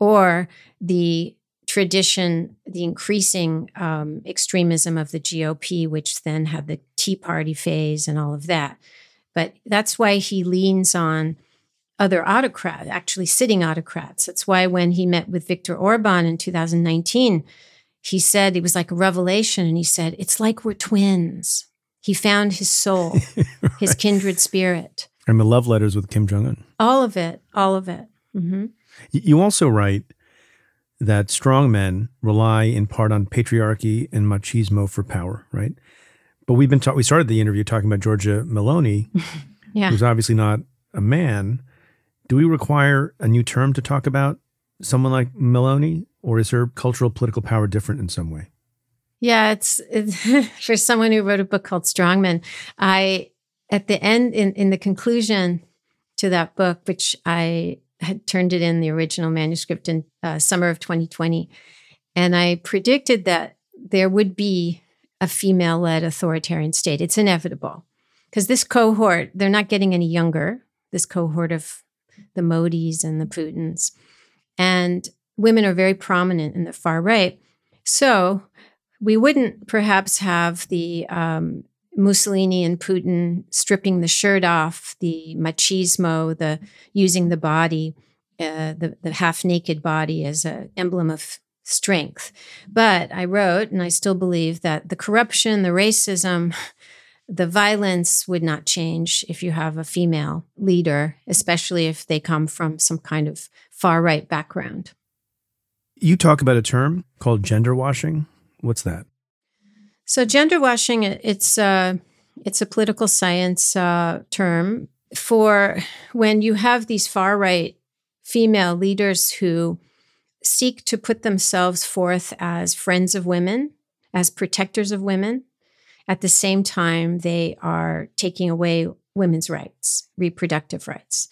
or the tradition, the increasing um, extremism of the GOP, which then had the Tea Party phase and all of that. But that's why he leans on other autocrats, actually sitting autocrats. That's why when he met with Viktor Orban in 2019, he said it was like a revelation. And he said, It's like we're twins. He found his soul, right. his kindred spirit. And the love letters with Kim Jong un. All of it, all of it. Mm-hmm. You also write that strong men rely in part on patriarchy and machismo for power, right? But we've been ta- we started the interview talking about Giorgia Meloni, yeah. who's obviously not a man. Do we require a new term to talk about someone like Meloni, or is her cultural political power different in some way? Yeah, it's, it's for someone who wrote a book called Strongmen. I at the end in in the conclusion to that book, which I had turned it in the original manuscript in uh, summer of 2020, and I predicted that there would be a female led authoritarian state. It's inevitable because this cohort they're not getting any younger. This cohort of the Modis and the Putins, and women are very prominent in the far right. So we wouldn't perhaps have the um, Mussolini and Putin stripping the shirt off, the machismo, the using the body, uh, the, the half naked body as an emblem of strength. But I wrote, and I still believe that the corruption, the racism, the violence would not change if you have a female leader, especially if they come from some kind of far right background. You talk about a term called gender washing. What's that? So gender washing, it's uh, it's a political science uh, term for when you have these far right female leaders who seek to put themselves forth as friends of women, as protectors of women. At the same time, they are taking away women's rights, reproductive rights.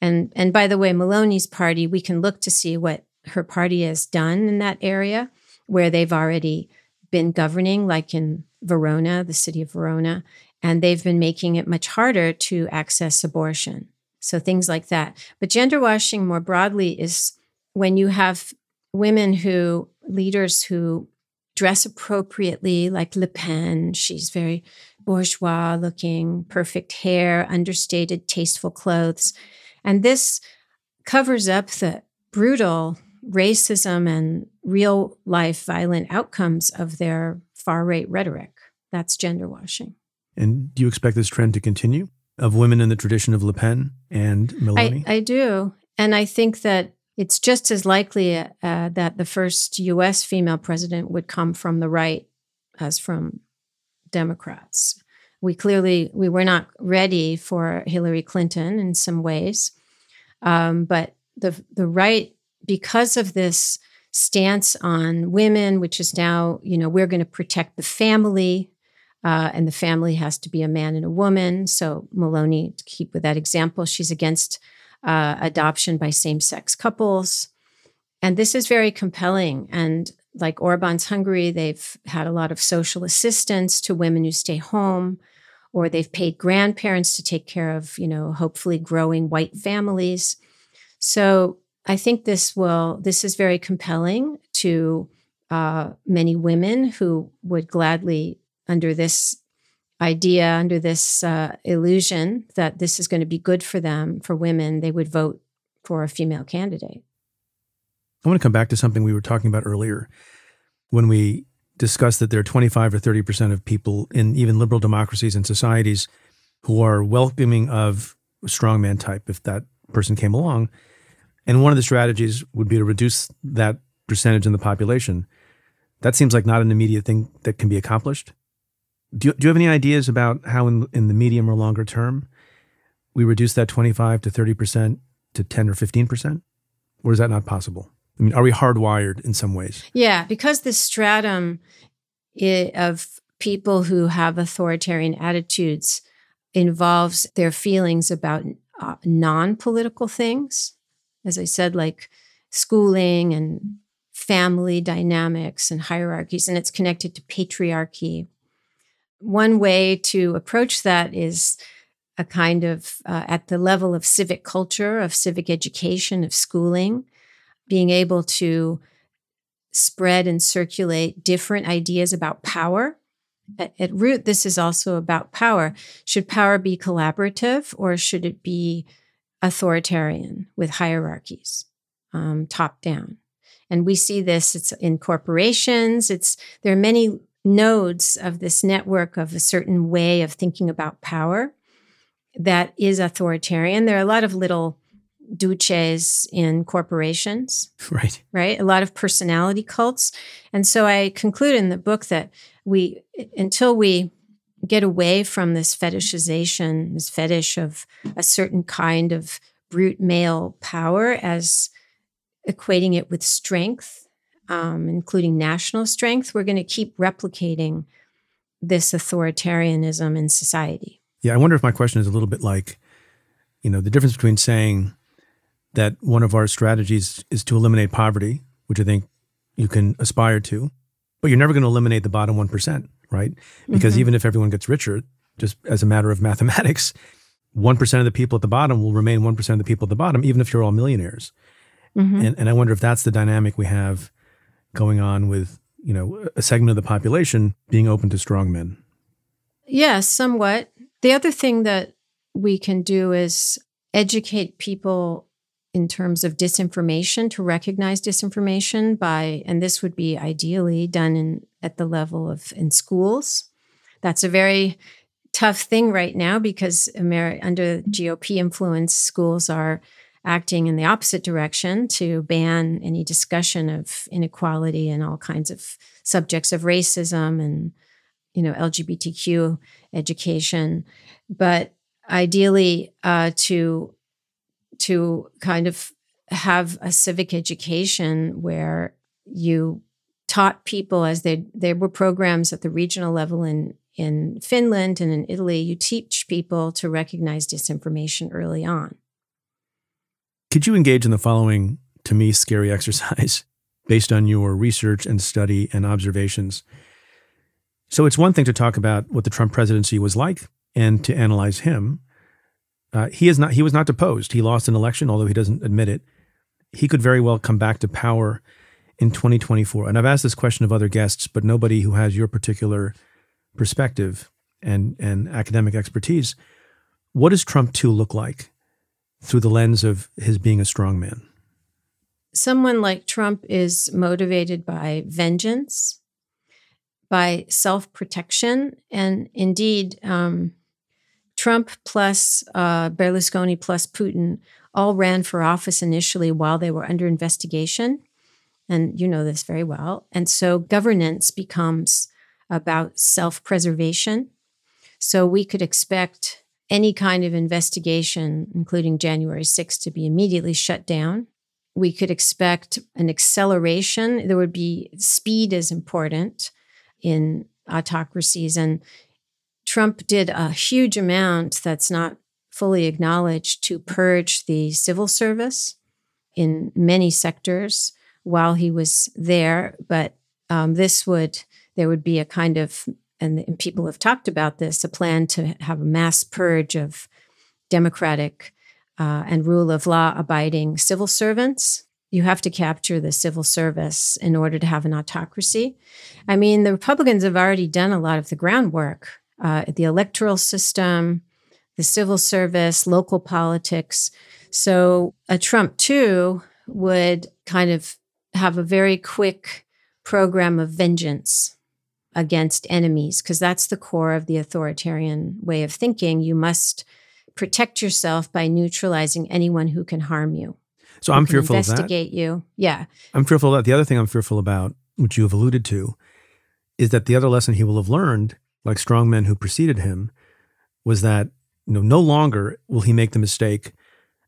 And, and by the way, Meloni's party, we can look to see what her party has done in that area where they've already been governing, like in Verona, the city of Verona, and they've been making it much harder to access abortion. So things like that. But gender washing more broadly is when you have women who, leaders who dress appropriately, like Le Pen. She's very bourgeois looking, perfect hair, understated, tasteful clothes. And this covers up the brutal racism and real life violent outcomes of their far right rhetoric. That's gender washing. And do you expect this trend to continue of women in the tradition of Le Pen and Meloni? I, I do. And I think that it's just as likely uh, that the first US female president would come from the right as from Democrats. We clearly we were not ready for Hillary Clinton in some ways, um, but the the right because of this stance on women, which is now you know we're going to protect the family, uh, and the family has to be a man and a woman. So Meloni, to keep with that example, she's against uh, adoption by same-sex couples, and this is very compelling and like Orban's Hungary, they've had a lot of social assistance to women who stay home, or they've paid grandparents to take care of, you know, hopefully growing white families. So I think this will, this is very compelling to uh, many women who would gladly, under this idea, under this uh, illusion that this is going to be good for them, for women, they would vote for a female candidate. I want to come back to something we were talking about earlier when we discussed that there are 25 or 30 percent of people in even liberal democracies and societies who are welcoming of a strongman type if that person came along. And one of the strategies would be to reduce that percentage in the population. That seems like not an immediate thing that can be accomplished. Do you, do you have any ideas about how, in, in the medium or longer term, we reduce that 25 to 30% to 10 or 15%? Or is that not possible? I mean, are we hardwired in some ways? Yeah, because the stratum of people who have authoritarian attitudes involves their feelings about uh, non political things. As I said, like schooling and family dynamics and hierarchies, and it's connected to patriarchy. One way to approach that is a kind of uh, at the level of civic culture, of civic education, of schooling, being able to spread and circulate different ideas about power. At, at, root, this is also about power. Should power be collaborative or should it be authoritarian with hierarchies, um, top down? And we see this it's in corporations. It's there are many nodes of this network of a certain way of thinking about power that is authoritarian. There are a lot of little duces in corporations. Right. Right. A lot of personality cults. And so I conclude in the book that we, until we get away from this fetishization, this fetish of a certain kind of brute male power as equating it with strength, um, including national strength, we're going to keep replicating this authoritarianism in society. Yeah, I wonder if my question is a little bit like, you know, the difference between saying that one of our strategies is to eliminate poverty, which I think you can aspire to, but you're never going to eliminate the bottom 1%, right? Because mm-hmm. even if everyone gets richer, just as a matter of mathematics, 1% of the people at the bottom will remain 1% of the people at the bottom, even if you're all millionaires. Mm-hmm. And, and I wonder if that's the dynamic we have going on with, you know, a segment of the population being open to strong men. Yes, somewhat. The other thing that we can do is educate people in terms of disinformation to recognize disinformation by and this would be ideally done in at the level of in schools that's a very tough thing right now because Ameri- under GOP influence schools are acting in the opposite direction to ban any discussion of inequality and all kinds of subjects of racism and you know LGBTQ education. But ideally uh, to to kind of have a civic education where you taught people as they there were programs at the regional level in in Finland and in Italy you teach people to recognize disinformation early on could you engage in the following to me scary exercise based on your research and study and observations so it's one thing to talk about what the Trump presidency was like and to analyze him uh, he is not. He was not deposed. He lost an election, although he doesn't admit it. He could very well come back to power in 2024? And I've asked this question of other guests, but nobody who has your particular perspective and, and academic expertise. What does Trump 2 look like through the lens of his being a strong man? Someone like Trump is motivated by vengeance, by self protection, and indeed, um, Trump plus uh, Berlusconi plus Putin all ran for office initially while they were under investigation. And you know this very well. And so governance becomes about self preservation. So we could expect any kind of investigation, including January 6th, to be immediately shut down. We could expect an acceleration. There would be speed is important in autocracies. And Trump did a huge amount that's not fully acknowledged to purge the civil service in many sectors while he was there. But um, this would, there would be a kind of, and, and people have talked about this, a plan to have a mass purge of democratic uh, and rule of law abiding civil servants. You have to capture the civil service in order to have an autocracy. I mean, the Republicans have already done a lot of the groundwork. Uh, the electoral system, the civil service, local politics. So a Trump too would kind of have a very quick program of vengeance against enemies, because that's the core of the authoritarian way of thinking. You must protect yourself by neutralizing anyone who can harm you. So I'm fearful investigate of that. Investigate you. Yeah. I'm fearful of that. The other thing I'm fearful about, which you have alluded to, is that the other lesson he will have learned, like strong men who preceded him, was that you know, no longer will he make the mistake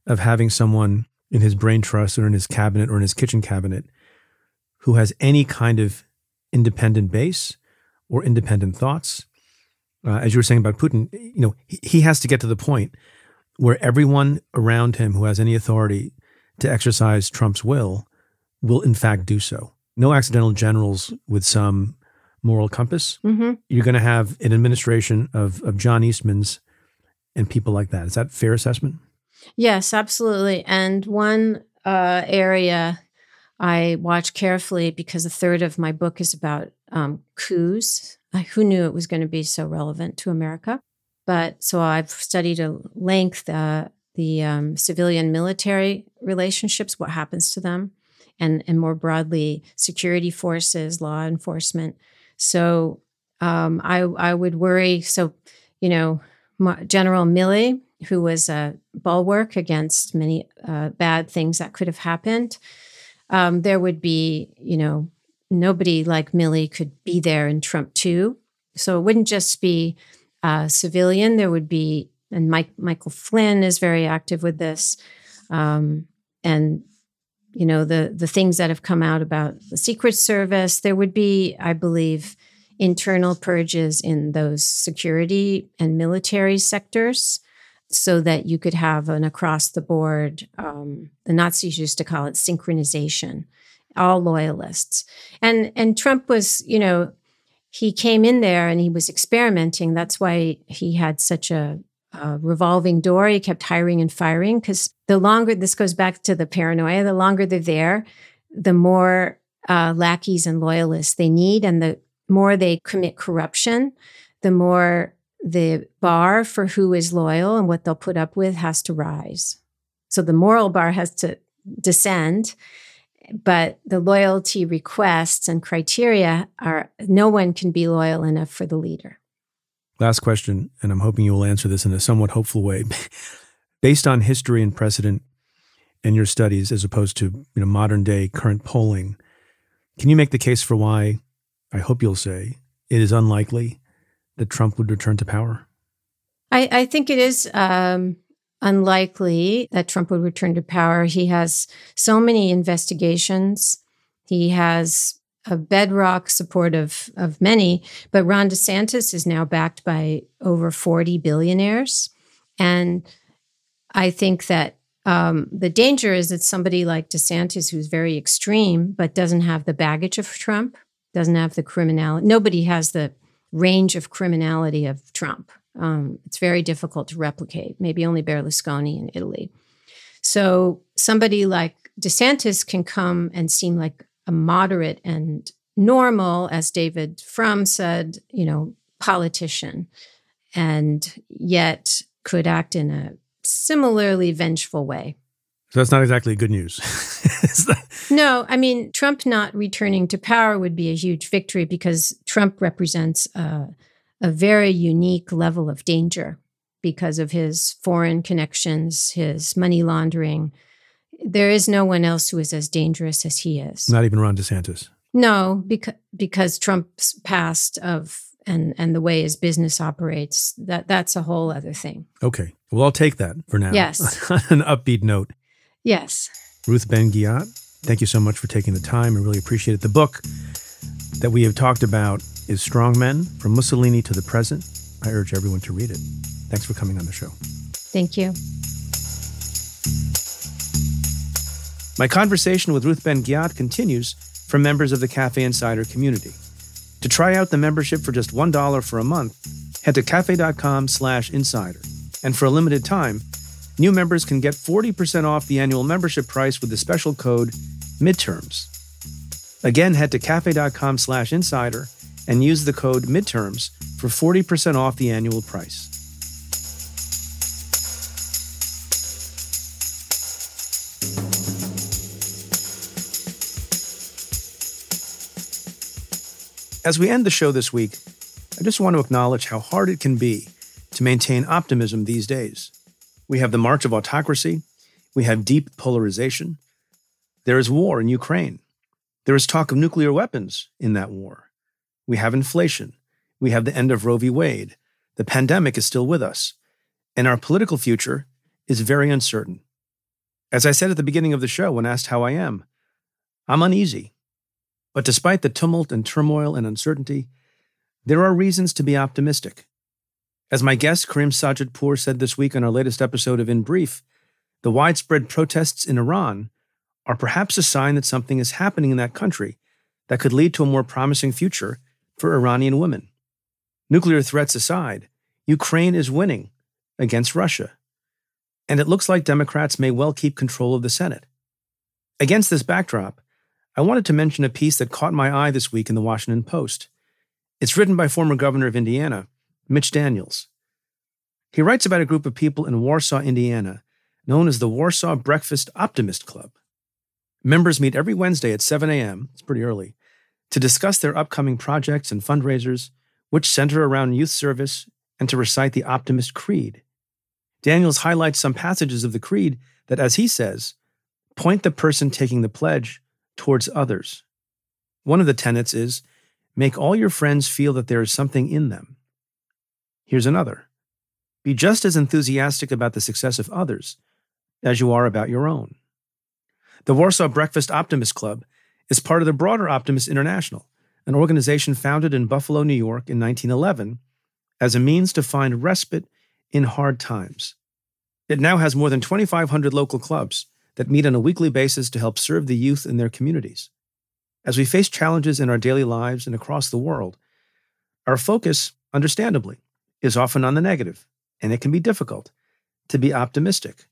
of having someone in his brain trust or in his cabinet or in his kitchen cabinet who has any kind of independent base or independent thoughts. Uh, as you were saying about Putin, you know, he, he has to get to the point where everyone around him who has any authority to exercise Trump's will will in fact do so. No accidental generals with some moral compass. Mm-hmm. You're going to have an administration of, of John Eastman's and people like that. Is that fair assessment? Yes, absolutely. And one uh, area I watch carefully because a third of my book is about um, coups. Who knew it was going to be so relevant to America? But so I've studied at length uh, the um, civilian military relationships, what happens to them, and, and more broadly, security forces, law enforcement. So um, I, I would worry. So, you know, General Milley, who was a bulwark against many uh, bad things that could have happened. Um, there would be, you know, nobody like Milley could be there in Trump 2. So it wouldn't just be uh, civilian. There would be, and Mike, Michael Flynn is very active with this. Um, and you know the the things that have come out about the Secret Service. There would be, I believe, internal purges in those security and military sectors so that you could have an across the board, um, the Nazis used to call it synchronization, all loyalists. And, and Trump was, you know, he came in there and he was experimenting. That's why he had such a, a revolving door. He kept hiring and firing because the longer this goes back to the paranoia, the longer they're there, the more uh, lackeys and loyalists they need, and the more they commit corruption, the more the bar for who is loyal and what they'll put up with has to rise. So the moral bar has to descend, but the loyalty requests and criteria are no one can be loyal enough for the leader. Last question, and I'm hoping you will answer this in a somewhat hopeful way. Based on history and precedent and your studies, as opposed to you know modern day current polling, can you make the case for why I hope you'll say, it is unlikely that Trump would return to power? I, I think it is um, unlikely that Trump would return to power. He has so many investigations. He has a bedrock support of, of many, but Ron DeSantis is now backed by over 40 billionaires. And I think that um, the danger is that somebody like DeSantis, who's very extreme, but doesn't have the baggage of Trump, doesn't have the criminality. Nobody has the range of criminality of Trump. Um, it's very difficult to replicate. Maybe only Berlusconi in Italy. So somebody like DeSantis can come and seem like a moderate and normal, as David Frum said, you know, politician, and yet could act in a similarly vengeful way. So that's not exactly good news. no, I mean, Trump not returning to power would be a huge victory because Trump represents a, a very unique level of danger because of his foreign connections, his money laundering. There is no one else who is as dangerous as he is. Not even Ron DeSantis. No, because because Trump's past of and and the way his business operates that that's a whole other thing. Okay, well I'll take that for now. Yes, an upbeat note. Yes. Ruth Ben-Ghiat, thank you so much for taking the time. I really appreciate it. The book that we have talked about is Strong Men From Mussolini to the Present. I urge everyone to read it. Thanks for coming on the show. Thank you. My conversation with Ruth Ben-Ghiat continues from members of the Cafe Insider community. To try out the membership for just $1 for a month, head to cafe.com slash insider. And for a limited time, new members can get 40% off the annual membership price with the special code midterms. Again, head to cafe.com slash insider and use the code midterms for 40% off the annual price. As we end the show this week, I just want to acknowledge how hard it can be to maintain optimism these days. We have the march of autocracy, we have deep polarization, there is war in Ukraine, there is talk of nuclear weapons in that war, we have inflation, we have the end of Roe v. Wade, the pandemic is still with us, and our political future is very uncertain. As I said at the beginning of the show when asked how I am, I'm uneasy. But despite the tumult and turmoil and uncertainty, there are reasons to be optimistic. As my guest Karim Sadjadpour said this week on our latest episode of In Brief, the widespread protests in Iran are perhaps a sign that something is happening in that country that could lead to a more promising future for Iranian women. Nuclear threats aside, Ukraine is winning against Russia. And it looks like Democrats may well keep control of the Senate. Against this backdrop, I wanted to mention a piece that caught my eye this week in the Washington Post. It's written by former governor of Indiana, Mitch Daniels. He writes about a group of people in Warsaw, Indiana, known as the Warsaw Breakfast Optimist Club. Members meet every Wednesday at 7 a.m., it's pretty early, to discuss their upcoming projects and fundraisers, which center around youth service, and to recite the Optimist Creed. Daniels highlights some passages of the Creed that, as he says, point the person taking the pledge towards others. One of the tenets is make all your friends feel that there is something in them. Here's another be just as enthusiastic about the success of others as you are about your own. The Warsaw Breakfast Optimist Club is part of the broader Optimist International, an organization founded in Buffalo, New York in 1911 as a means to find respite in hard times. It now has more than 2,500 local clubs that meet on a weekly basis to help serve the youth in their communities. As we face challenges in our daily lives and across the world, our focus, understandably, is often on the negative, and it can be difficult to be optimistic.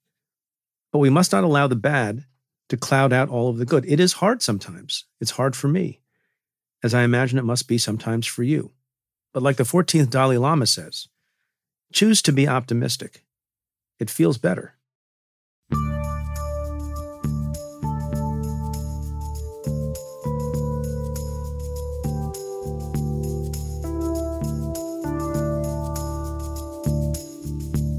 But we must not allow the bad to cloud out all of the good. It is hard sometimes. It's hard for me, as I imagine it must be sometimes for you. But like the 14th Dalai Lama says, choose to be optimistic. It feels better.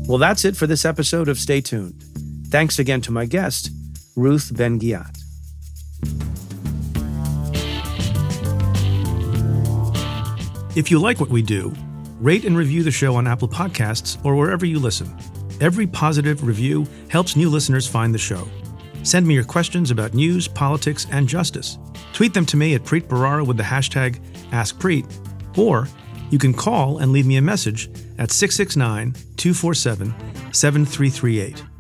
Well, that's it for this episode of Stay Tuned. Thanks again to my guest, Ruth Ben-Ghiat. If you like what we do, rate and review the show on Apple Podcasts or wherever you listen. Every positive review helps new listeners find the show. Send me your questions about news, politics, and justice. Tweet them to me at Preet Bharara with the hashtag AskPreet, or you can call and leave me a message at 669 247 7338.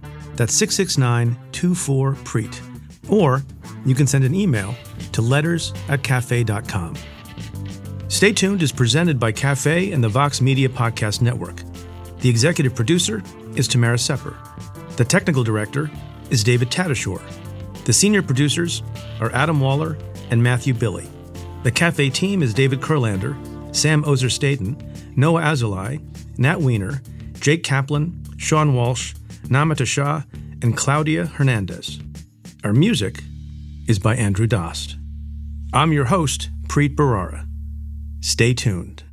That's 669 24 Preet. Or you can send an email to letters at cafe.com. Stay tuned is presented by Cafe and the Vox Media Podcast Network. The executive producer is Tamara Sepper. The technical director is David Tatasciore. The senior producers are Adam Waller and Matthew Billy. The cafe team is David Kurlander, Sam Ozer Staten, Noah Azulai, Nat Weiner, Jake Kaplan, Sean Walsh, Namita Shah, and Claudia Hernandez. Our music is by Andrew Dost. I'm your host, Preet Bharara. Stay tuned.